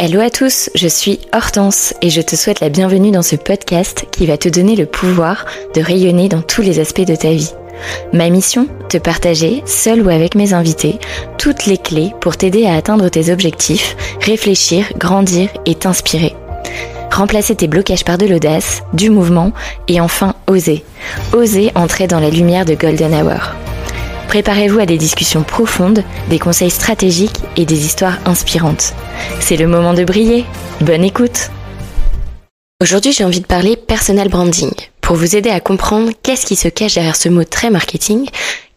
Hello à tous, je suis Hortense et je te souhaite la bienvenue dans ce podcast qui va te donner le pouvoir de rayonner dans tous les aspects de ta vie. Ma mission, te partager, seul ou avec mes invités, toutes les clés pour t'aider à atteindre tes objectifs, réfléchir, grandir et t'inspirer. Remplacer tes blocages par de l'audace, du mouvement et enfin oser. Oser entrer dans la lumière de Golden Hour. Préparez-vous à des discussions profondes, des conseils stratégiques et des histoires inspirantes. C'est le moment de briller. Bonne écoute Aujourd'hui j'ai envie de parler personal branding, pour vous aider à comprendre qu'est-ce qui se cache derrière ce mot très marketing,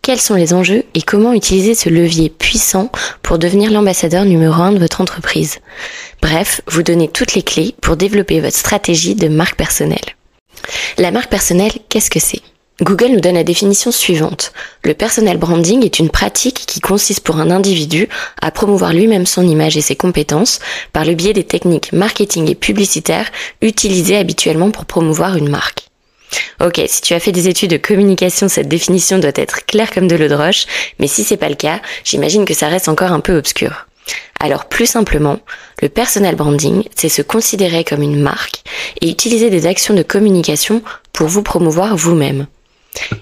quels sont les enjeux et comment utiliser ce levier puissant pour devenir l'ambassadeur numéro un de votre entreprise. Bref, vous donner toutes les clés pour développer votre stratégie de marque personnelle. La marque personnelle, qu'est-ce que c'est? Google nous donne la définition suivante. Le personal branding est une pratique qui consiste pour un individu à promouvoir lui-même son image et ses compétences par le biais des techniques marketing et publicitaires utilisées habituellement pour promouvoir une marque. Ok, si tu as fait des études de communication, cette définition doit être claire comme de l'eau de roche, mais si c'est pas le cas, j'imagine que ça reste encore un peu obscur. Alors plus simplement, le personal branding, c'est se considérer comme une marque et utiliser des actions de communication pour vous promouvoir vous-même.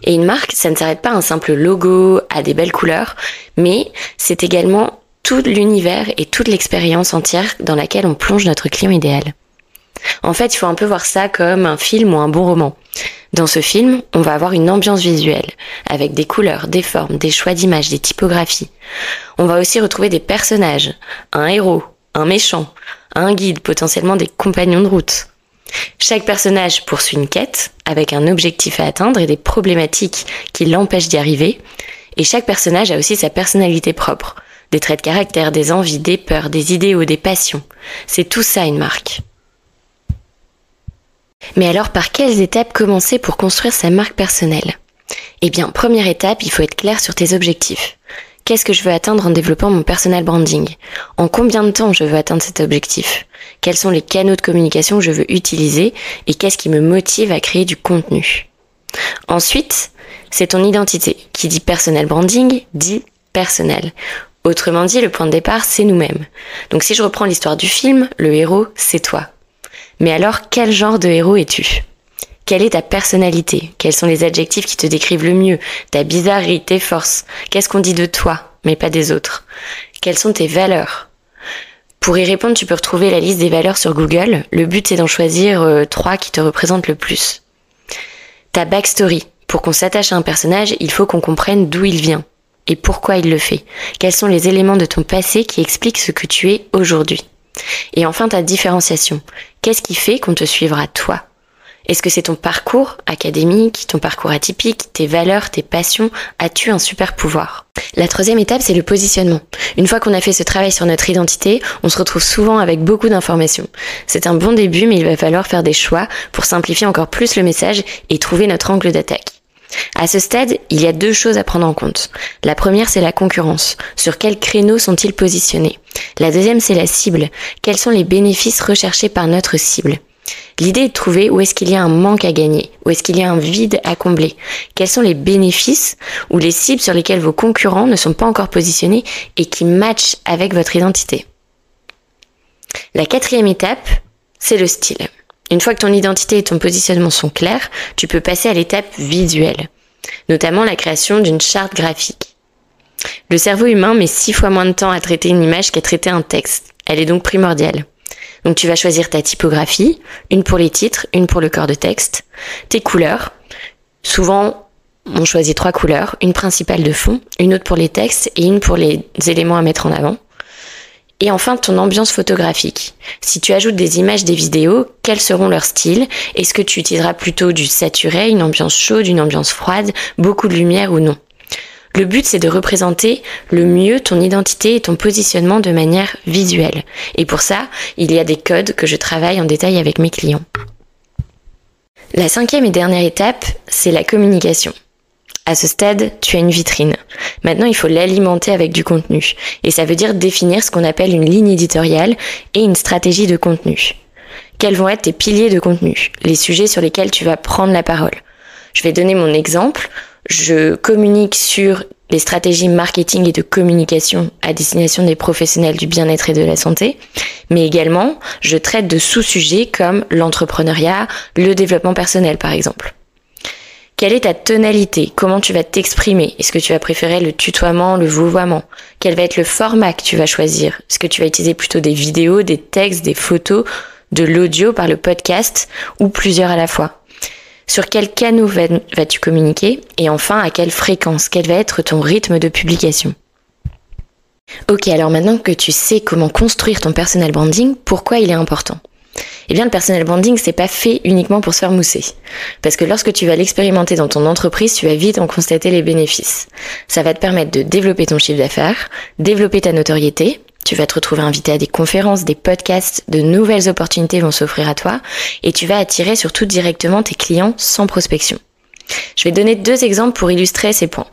Et une marque, ça ne s'arrête pas à un simple logo, à des belles couleurs, mais c'est également tout l'univers et toute l'expérience entière dans laquelle on plonge notre client idéal. En fait, il faut un peu voir ça comme un film ou un bon roman. Dans ce film, on va avoir une ambiance visuelle, avec des couleurs, des formes, des choix d'images, des typographies. On va aussi retrouver des personnages, un héros, un méchant, un guide, potentiellement des compagnons de route. Chaque personnage poursuit une quête avec un objectif à atteindre et des problématiques qui l'empêchent d'y arriver. Et chaque personnage a aussi sa personnalité propre, des traits de caractère, des envies, des peurs, des idéaux, des passions. C'est tout ça une marque. Mais alors par quelles étapes commencer pour construire sa marque personnelle? Eh bien, première étape, il faut être clair sur tes objectifs. Qu'est-ce que je veux atteindre en développant mon personal branding? En combien de temps je veux atteindre cet objectif? Quels sont les canaux de communication que je veux utiliser? Et qu'est-ce qui me motive à créer du contenu? Ensuite, c'est ton identité. Qui dit personal branding dit personnel. Autrement dit, le point de départ, c'est nous-mêmes. Donc si je reprends l'histoire du film, le héros, c'est toi. Mais alors, quel genre de héros es-tu? Quelle est ta personnalité? Quels sont les adjectifs qui te décrivent le mieux? Ta bizarrerie, tes forces Qu'est-ce qu'on dit de toi, mais pas des autres? Quelles sont tes valeurs? Pour y répondre, tu peux retrouver la liste des valeurs sur Google. Le but, c'est d'en choisir euh, trois qui te représentent le plus. Ta backstory. Pour qu'on s'attache à un personnage, il faut qu'on comprenne d'où il vient et pourquoi il le fait. Quels sont les éléments de ton passé qui expliquent ce que tu es aujourd'hui? Et enfin, ta différenciation. Qu'est-ce qui fait qu'on te suivra toi? Est-ce que c'est ton parcours académique, ton parcours atypique, tes valeurs, tes passions? As-tu un super pouvoir? La troisième étape, c'est le positionnement. Une fois qu'on a fait ce travail sur notre identité, on se retrouve souvent avec beaucoup d'informations. C'est un bon début, mais il va falloir faire des choix pour simplifier encore plus le message et trouver notre angle d'attaque. À ce stade, il y a deux choses à prendre en compte. La première, c'est la concurrence. Sur quel créneau sont-ils positionnés? La deuxième, c'est la cible. Quels sont les bénéfices recherchés par notre cible? L'idée est de trouver où est-ce qu'il y a un manque à gagner, où est-ce qu'il y a un vide à combler, quels sont les bénéfices ou les cibles sur lesquelles vos concurrents ne sont pas encore positionnés et qui matchent avec votre identité? La quatrième étape, c'est le style. Une fois que ton identité et ton positionnement sont clairs, tu peux passer à l'étape visuelle, notamment la création d'une charte graphique. Le cerveau humain met six fois moins de temps à traiter une image qu'à traiter un texte. Elle est donc primordiale. Donc tu vas choisir ta typographie, une pour les titres, une pour le corps de texte, tes couleurs. Souvent, on choisit trois couleurs, une principale de fond, une autre pour les textes et une pour les éléments à mettre en avant. Et enfin, ton ambiance photographique. Si tu ajoutes des images, des vidéos, quels seront leurs styles? Est-ce que tu utiliseras plutôt du saturé, une ambiance chaude, une ambiance froide, beaucoup de lumière ou non? Le but, c'est de représenter le mieux ton identité et ton positionnement de manière visuelle. Et pour ça, il y a des codes que je travaille en détail avec mes clients. La cinquième et dernière étape, c'est la communication. À ce stade, tu as une vitrine. Maintenant, il faut l'alimenter avec du contenu. Et ça veut dire définir ce qu'on appelle une ligne éditoriale et une stratégie de contenu. Quels vont être tes piliers de contenu? Les sujets sur lesquels tu vas prendre la parole. Je vais donner mon exemple je communique sur les stratégies marketing et de communication à destination des professionnels du bien-être et de la santé. Mais également, je traite de sous-sujets comme l'entrepreneuriat, le développement personnel par exemple. Quelle est ta tonalité? Comment tu vas t'exprimer? Est-ce que tu vas préférer le tutoiement, le vouvoiement? Quel va être le format que tu vas choisir? Est-ce que tu vas utiliser plutôt des vidéos, des textes, des photos, de l'audio par le podcast ou plusieurs à la fois? Sur quel canot vas-tu communiquer Et enfin, à quelle fréquence Quel va être ton rythme de publication Ok, alors maintenant que tu sais comment construire ton personal branding, pourquoi il est important eh bien, le personal branding, c'est pas fait uniquement pour se faire mousser. Parce que lorsque tu vas l'expérimenter dans ton entreprise, tu vas vite en constater les bénéfices. Ça va te permettre de développer ton chiffre d'affaires, développer ta notoriété, tu vas te retrouver invité à des conférences, des podcasts, de nouvelles opportunités vont s'offrir à toi et tu vas attirer surtout directement tes clients sans prospection. Je vais donner deux exemples pour illustrer ces points.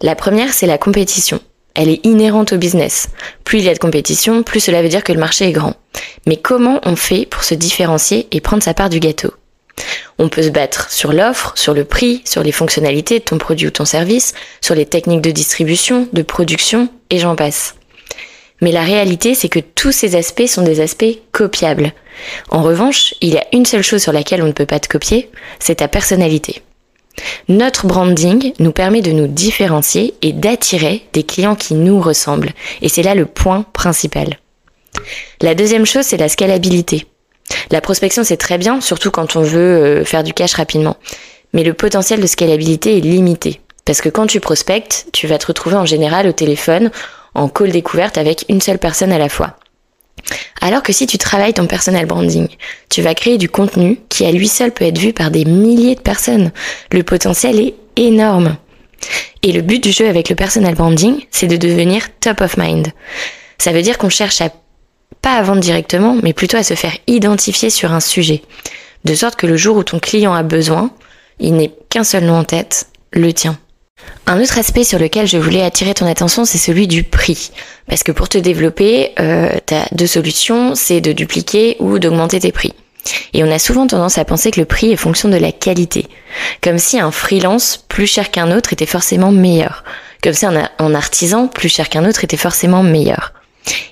La première, c'est la compétition. Elle est inhérente au business. Plus il y a de compétition, plus cela veut dire que le marché est grand. Mais comment on fait pour se différencier et prendre sa part du gâteau? On peut se battre sur l'offre, sur le prix, sur les fonctionnalités de ton produit ou ton service, sur les techniques de distribution, de production, et j'en passe. Mais la réalité, c'est que tous ces aspects sont des aspects copiables. En revanche, il y a une seule chose sur laquelle on ne peut pas te copier, c'est ta personnalité. Notre branding nous permet de nous différencier et d'attirer des clients qui nous ressemblent. Et c'est là le point principal. La deuxième chose, c'est la scalabilité. La prospection, c'est très bien, surtout quand on veut euh, faire du cash rapidement. Mais le potentiel de scalabilité est limité. Parce que quand tu prospectes, tu vas te retrouver en général au téléphone, en call découverte avec une seule personne à la fois. Alors que si tu travailles ton personal branding, tu vas créer du contenu qui à lui seul peut être vu par des milliers de personnes. Le potentiel est énorme. Et le but du jeu avec le personal branding, c'est de devenir top of mind. Ça veut dire qu'on cherche à pas à vendre directement, mais plutôt à se faire identifier sur un sujet. De sorte que le jour où ton client a besoin, il n'est qu'un seul nom en tête, le tien. Un autre aspect sur lequel je voulais attirer ton attention, c'est celui du prix. Parce que pour te développer, euh, tu deux solutions, c'est de dupliquer ou d'augmenter tes prix. Et on a souvent tendance à penser que le prix est fonction de la qualité. Comme si un freelance plus cher qu'un autre était forcément meilleur. Comme si un artisan plus cher qu'un autre était forcément meilleur.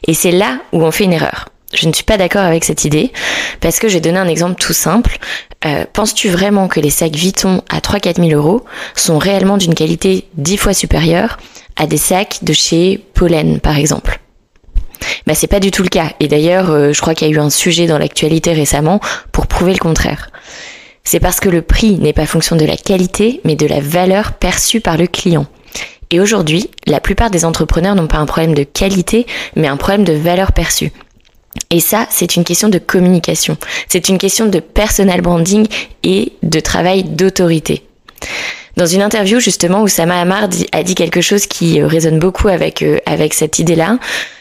Et c'est là où on fait une erreur. Je ne suis pas d'accord avec cette idée parce que j'ai donné un exemple tout simple. Euh, penses-tu vraiment que les sacs Vuitton à 3-4 000 euros sont réellement d'une qualité 10 fois supérieure à des sacs de chez Pollen par exemple? Bah, c'est pas du tout le cas. Et d'ailleurs, euh, je crois qu'il y a eu un sujet dans l'actualité récemment pour prouver le contraire. C'est parce que le prix n'est pas fonction de la qualité, mais de la valeur perçue par le client. Et aujourd'hui, la plupart des entrepreneurs n'ont pas un problème de qualité, mais un problème de valeur perçue. Et ça, c'est une question de communication. C'est une question de personal branding et de travail d'autorité. Dans une interview, justement, où Sama Amar a dit quelque chose qui euh, résonne beaucoup avec, euh, avec cette idée-là.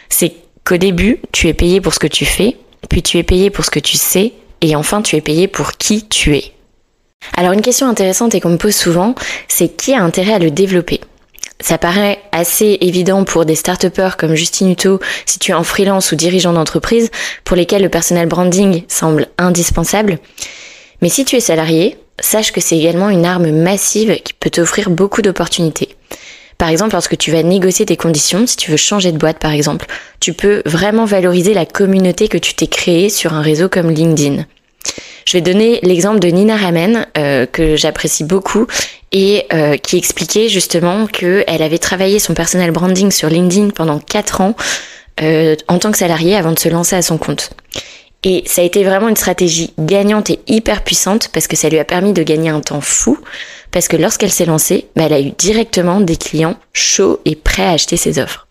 C'est qu'au début, tu es payé pour ce que tu fais, puis tu es payé pour ce que tu sais, et enfin, tu es payé pour qui tu es. Alors, une question intéressante et qu'on me pose souvent, c'est qui a intérêt à le développer? Ça paraît assez évident pour des start comme Justine Hutto, si tu es en freelance ou dirigeant d'entreprise, pour lesquels le personal branding semble indispensable. Mais si tu es salarié, sache que c'est également une arme massive qui peut t'offrir beaucoup d'opportunités. Par exemple, lorsque tu vas négocier tes conditions, si tu veux changer de boîte par exemple, tu peux vraiment valoriser la communauté que tu t'es créée sur un réseau comme LinkedIn. Je vais donner l'exemple de Nina Ramen, euh, que j'apprécie beaucoup, et euh, qui expliquait justement qu'elle avait travaillé son personal branding sur LinkedIn pendant 4 ans euh, en tant que salariée avant de se lancer à son compte. Et ça a été vraiment une stratégie gagnante et hyper puissante parce que ça lui a permis de gagner un temps fou. Parce que lorsqu'elle s'est lancée, bah, elle a eu directement des clients chauds et prêts à acheter ses offres.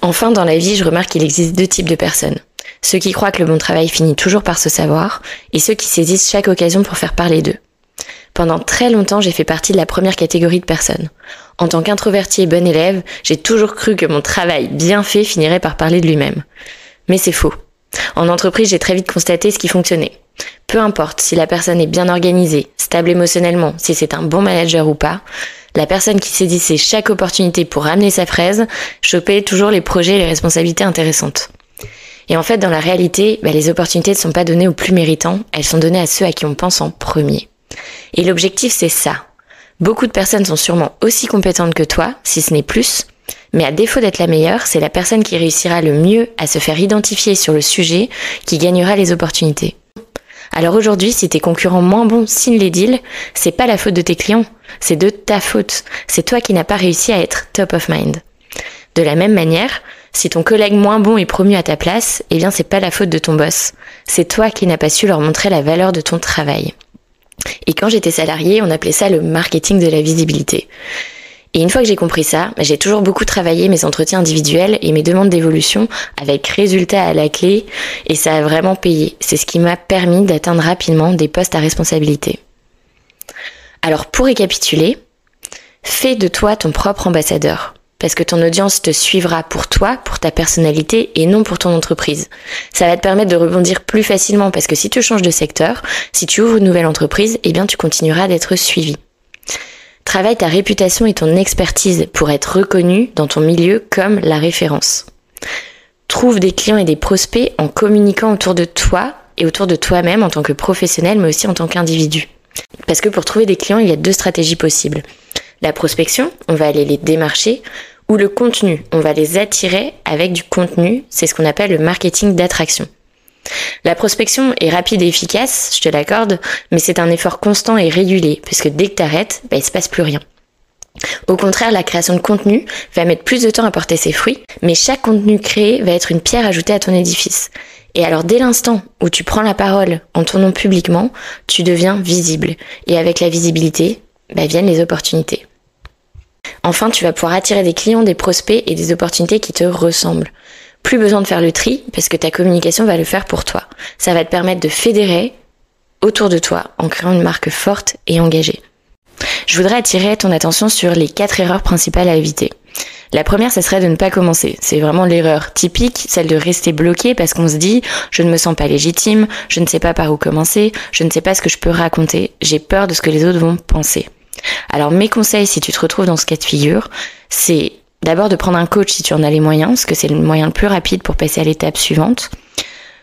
Enfin, dans la vie, je remarque qu'il existe deux types de personnes. Ceux qui croient que le bon travail finit toujours par se savoir, et ceux qui saisissent chaque occasion pour faire parler d'eux. Pendant très longtemps, j'ai fait partie de la première catégorie de personnes. En tant qu'introverti et bon élève, j'ai toujours cru que mon travail bien fait finirait par parler de lui-même. Mais c'est faux. En entreprise, j'ai très vite constaté ce qui fonctionnait. Peu importe si la personne est bien organisée, stable émotionnellement, si c'est un bon manager ou pas, la personne qui saisissait chaque opportunité pour ramener sa fraise chopait toujours les projets et les responsabilités intéressantes. Et en fait, dans la réalité, bah, les opportunités ne sont pas données aux plus méritants, elles sont données à ceux à qui on pense en premier. Et l'objectif, c'est ça. Beaucoup de personnes sont sûrement aussi compétentes que toi, si ce n'est plus, Mais à défaut d'être la meilleure, c'est la personne qui réussira le mieux à se faire identifier sur le sujet qui gagnera les opportunités. Alors aujourd'hui, si tes concurrents moins bons signent les deals, c'est pas la faute de tes clients, c'est de ta faute. C'est toi qui n'as pas réussi à être top of mind. De la même manière, si ton collègue moins bon est promu à ta place, eh bien c'est pas la faute de ton boss. C'est toi qui n'as pas su leur montrer la valeur de ton travail. Et quand j'étais salarié, on appelait ça le marketing de la visibilité. Et une fois que j'ai compris ça, j'ai toujours beaucoup travaillé mes entretiens individuels et mes demandes d'évolution avec résultats à la clé et ça a vraiment payé. C'est ce qui m'a permis d'atteindre rapidement des postes à responsabilité. Alors pour récapituler, fais de toi ton propre ambassadeur parce que ton audience te suivra pour toi, pour ta personnalité et non pour ton entreprise. Ça va te permettre de rebondir plus facilement parce que si tu changes de secteur, si tu ouvres une nouvelle entreprise, eh bien tu continueras d'être suivi. Travaille ta réputation et ton expertise pour être reconnu dans ton milieu comme la référence. Trouve des clients et des prospects en communiquant autour de toi et autour de toi-même en tant que professionnel mais aussi en tant qu'individu. Parce que pour trouver des clients, il y a deux stratégies possibles. La prospection, on va aller les démarcher, ou le contenu, on va les attirer avec du contenu, c'est ce qu'on appelle le marketing d'attraction. La prospection est rapide et efficace, je te l'accorde, mais c'est un effort constant et régulier, puisque dès que t'arrêtes, bah, il se passe plus rien. Au contraire, la création de contenu va mettre plus de temps à porter ses fruits, mais chaque contenu créé va être une pierre ajoutée à ton édifice. Et alors dès l'instant où tu prends la parole en nom publiquement, tu deviens visible. Et avec la visibilité, bah, viennent les opportunités. Enfin, tu vas pouvoir attirer des clients, des prospects et des opportunités qui te ressemblent. Plus besoin de faire le tri parce que ta communication va le faire pour toi. Ça va te permettre de fédérer autour de toi en créant une marque forte et engagée. Je voudrais attirer ton attention sur les quatre erreurs principales à éviter. La première, ce serait de ne pas commencer. C'est vraiment l'erreur typique, celle de rester bloqué parce qu'on se dit je ne me sens pas légitime, je ne sais pas par où commencer, je ne sais pas ce que je peux raconter, j'ai peur de ce que les autres vont penser. Alors mes conseils si tu te retrouves dans ce cas de figure, c'est D'abord de prendre un coach si tu en as les moyens, parce que c'est le moyen le plus rapide pour passer à l'étape suivante.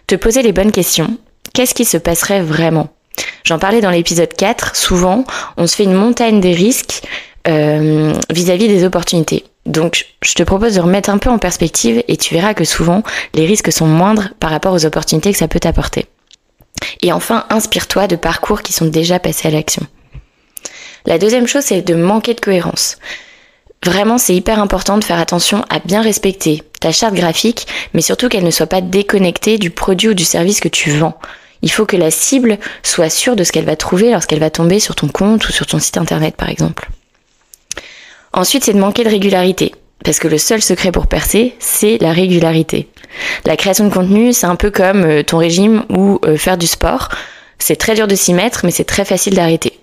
Te poser les bonnes questions. Qu'est-ce qui se passerait vraiment? J'en parlais dans l'épisode 4, souvent on se fait une montagne des risques euh, vis-à-vis des opportunités. Donc je te propose de remettre un peu en perspective et tu verras que souvent les risques sont moindres par rapport aux opportunités que ça peut t'apporter. Et enfin, inspire-toi de parcours qui sont déjà passés à l'action. La deuxième chose, c'est de manquer de cohérence. Vraiment, c'est hyper important de faire attention à bien respecter ta charte graphique, mais surtout qu'elle ne soit pas déconnectée du produit ou du service que tu vends. Il faut que la cible soit sûre de ce qu'elle va trouver lorsqu'elle va tomber sur ton compte ou sur ton site internet par exemple. Ensuite, c'est de manquer de régularité, parce que le seul secret pour percer, c'est la régularité. La création de contenu, c'est un peu comme euh, ton régime ou euh, faire du sport. C'est très dur de s'y mettre, mais c'est très facile d'arrêter.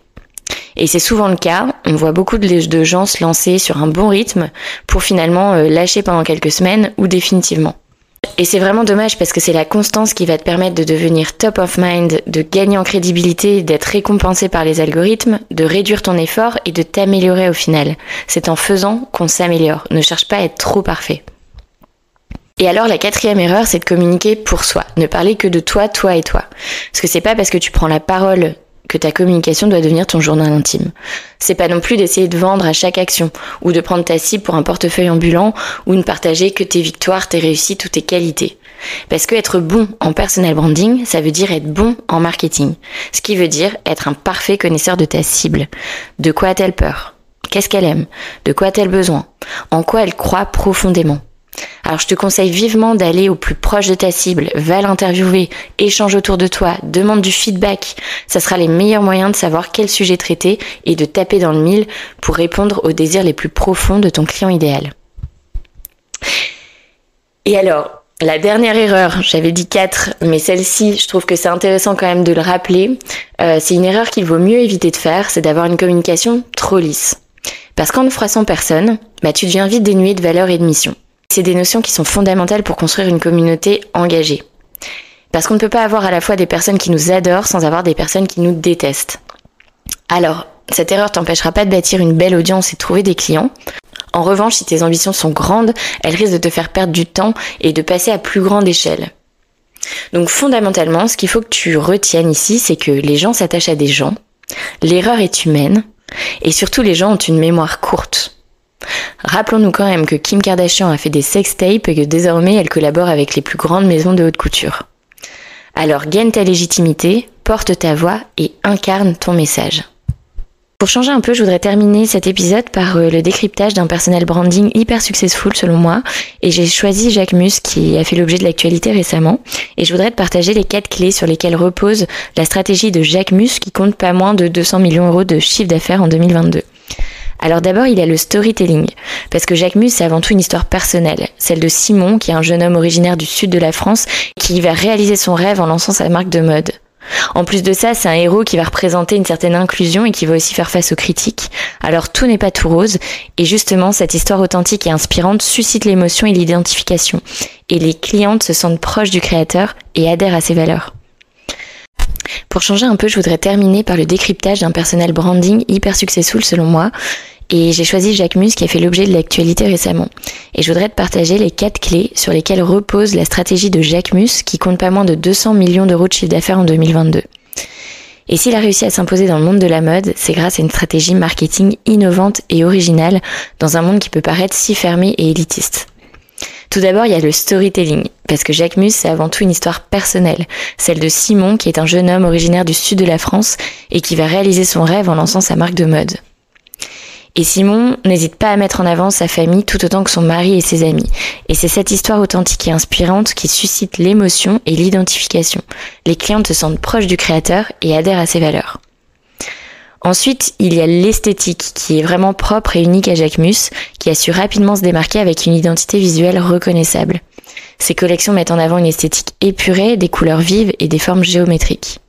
Et c'est souvent le cas. On voit beaucoup de gens se lancer sur un bon rythme pour finalement euh, lâcher pendant quelques semaines ou définitivement. Et c'est vraiment dommage parce que c'est la constance qui va te permettre de devenir top of mind, de gagner en crédibilité, d'être récompensé par les algorithmes, de réduire ton effort et de t'améliorer au final. C'est en faisant qu'on s'améliore. Ne cherche pas à être trop parfait. Et alors la quatrième erreur, c'est de communiquer pour soi, ne parler que de toi, toi et toi. Parce que c'est pas parce que tu prends la parole que ta communication doit devenir ton journal intime. C'est pas non plus d'essayer de vendre à chaque action, ou de prendre ta cible pour un portefeuille ambulant, ou de partager que tes victoires, tes réussites ou tes qualités. Parce que être bon en personal branding, ça veut dire être bon en marketing. Ce qui veut dire être un parfait connaisseur de ta cible. De quoi a-t-elle peur? Qu'est-ce qu'elle aime? De quoi a-t-elle besoin? En quoi elle croit profondément? Alors je te conseille vivement d'aller au plus proche de ta cible, va l'interviewer, échange autour de toi, demande du feedback. Ça sera les meilleurs moyens de savoir quel sujet traiter et de taper dans le mille pour répondre aux désirs les plus profonds de ton client idéal. Et alors, la dernière erreur, j'avais dit 4, mais celle-ci, je trouve que c'est intéressant quand même de le rappeler. Euh, c'est une erreur qu'il vaut mieux éviter de faire, c'est d'avoir une communication trop lisse. Parce qu'en ne froissant personne, bah, tu deviens vite dénué de valeur et de mission. C'est des notions qui sont fondamentales pour construire une communauté engagée. Parce qu'on ne peut pas avoir à la fois des personnes qui nous adorent sans avoir des personnes qui nous détestent. Alors, cette erreur t'empêchera pas de bâtir une belle audience et de trouver des clients. En revanche, si tes ambitions sont grandes, elles risquent de te faire perdre du temps et de passer à plus grande échelle. Donc fondamentalement, ce qu'il faut que tu retiennes ici, c'est que les gens s'attachent à des gens, l'erreur est humaine, et surtout les gens ont une mémoire courte. Rappelons-nous quand même que Kim Kardashian a fait des sextapes et que désormais elle collabore avec les plus grandes maisons de haute couture. Alors gagne ta légitimité, porte ta voix et incarne ton message. Pour changer un peu, je voudrais terminer cet épisode par euh, le décryptage d'un personnel branding hyper successful selon moi. Et j'ai choisi Jacques Mus qui a fait l'objet de l'actualité récemment. Et je voudrais te partager les quatre clés sur lesquelles repose la stratégie de Jacques Mus qui compte pas moins de 200 millions d'euros de chiffre d'affaires en 2022. Alors d'abord, il y a le storytelling, parce que Jacques Mus, c'est avant tout une histoire personnelle, celle de Simon, qui est un jeune homme originaire du sud de la France, qui va réaliser son rêve en lançant sa marque de mode. En plus de ça, c'est un héros qui va représenter une certaine inclusion et qui va aussi faire face aux critiques. Alors tout n'est pas tout rose, et justement, cette histoire authentique et inspirante suscite l'émotion et l'identification. Et les clientes se sentent proches du créateur et adhèrent à ses valeurs. Pour changer un peu, je voudrais terminer par le décryptage d'un personnel branding hyper successful selon moi. Et j'ai choisi Jacques Mus qui a fait l'objet de l'actualité récemment. Et je voudrais te partager les quatre clés sur lesquelles repose la stratégie de Jacques Mus qui compte pas moins de 200 millions d'euros de chiffre d'affaires en 2022. Et s'il a réussi à s'imposer dans le monde de la mode, c'est grâce à une stratégie marketing innovante et originale dans un monde qui peut paraître si fermé et élitiste. Tout d'abord, il y a le storytelling, parce que Jacques Mus, c'est avant tout une histoire personnelle, celle de Simon, qui est un jeune homme originaire du sud de la France et qui va réaliser son rêve en lançant sa marque de mode. Et Simon n'hésite pas à mettre en avant sa famille tout autant que son mari et ses amis. Et c'est cette histoire authentique et inspirante qui suscite l'émotion et l'identification. Les clients se sentent proches du créateur et adhèrent à ses valeurs. Ensuite, il y a l'esthétique qui est vraiment propre et unique à Jacques Mus, qui a su rapidement se démarquer avec une identité visuelle reconnaissable. Ses collections mettent en avant une esthétique épurée, des couleurs vives et des formes géométriques.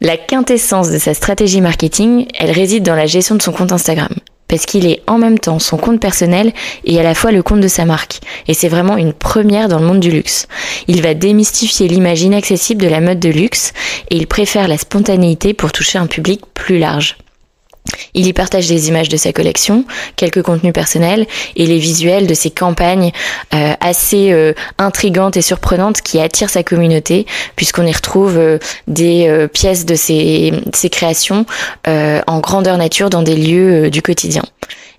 La quintessence de sa stratégie marketing, elle réside dans la gestion de son compte Instagram parce qu'il est en même temps son compte personnel et à la fois le compte de sa marque. Et c'est vraiment une première dans le monde du luxe. Il va démystifier l'image inaccessible de la mode de luxe et il préfère la spontanéité pour toucher un public plus large. Il y partage des images de sa collection, quelques contenus personnels et les visuels de ses campagnes euh, assez euh, intrigantes et surprenantes qui attirent sa communauté puisqu'on y retrouve euh, des pièces de ses, ses créations en grandeur nature dans des lieux du quotidien.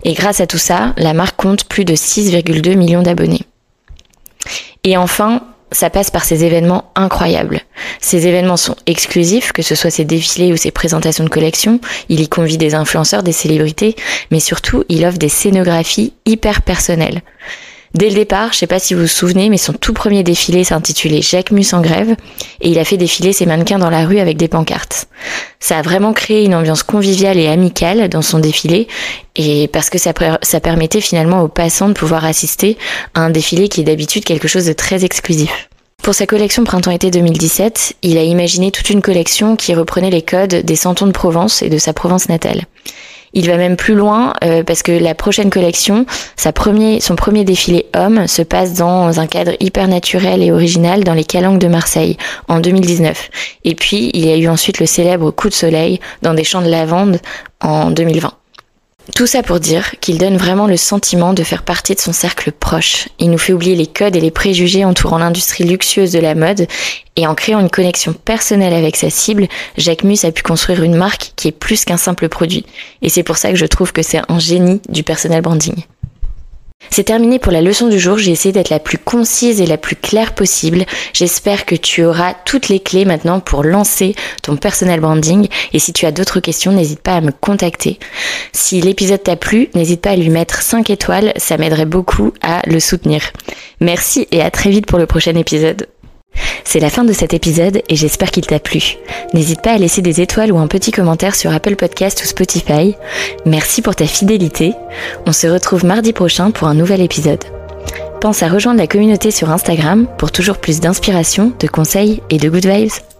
Et grâce à tout ça, la marque compte plus de 6,2 millions d'abonnés. Et enfin, ça passe par ces événements incroyables. Ces événements sont exclusifs, que ce soit ses défilés ou ses présentations de collection. Il y convie des influenceurs, des célébrités, mais surtout, il offre des scénographies hyper personnelles. Dès le départ, je sais pas si vous vous souvenez, mais son tout premier défilé s'intitulait Jacques Mus en grève et il a fait défiler ses mannequins dans la rue avec des pancartes. Ça a vraiment créé une ambiance conviviale et amicale dans son défilé et parce que ça permettait finalement aux passants de pouvoir assister à un défilé qui est d'habitude quelque chose de très exclusif. Pour sa collection Printemps-été 2017, il a imaginé toute une collection qui reprenait les codes des Santons de Provence et de sa Provence natale. Il va même plus loin euh, parce que la prochaine collection, son premier défilé homme se passe dans un cadre hyper naturel et original dans les Calanques de Marseille en 2019. Et puis il y a eu ensuite le célèbre coup de soleil dans des champs de lavande en 2020. Tout ça pour dire qu'il donne vraiment le sentiment de faire partie de son cercle proche. Il nous fait oublier les codes et les préjugés entourant l'industrie luxueuse de la mode et en créant une connexion personnelle avec sa cible, Jacques Mus a pu construire une marque qui est plus qu'un simple produit. Et c'est pour ça que je trouve que c'est un génie du personal branding. C'est terminé pour la leçon du jour, j'ai essayé d'être la plus concise et la plus claire possible. J'espère que tu auras toutes les clés maintenant pour lancer ton personal branding et si tu as d'autres questions, n'hésite pas à me contacter. Si l'épisode t'a plu, n'hésite pas à lui mettre 5 étoiles, ça m'aiderait beaucoup à le soutenir. Merci et à très vite pour le prochain épisode. C'est la fin de cet épisode et j'espère qu'il t'a plu. N'hésite pas à laisser des étoiles ou un petit commentaire sur Apple Podcast ou Spotify. Merci pour ta fidélité. On se retrouve mardi prochain pour un nouvel épisode. Pense à rejoindre la communauté sur Instagram pour toujours plus d'inspiration, de conseils et de good vibes.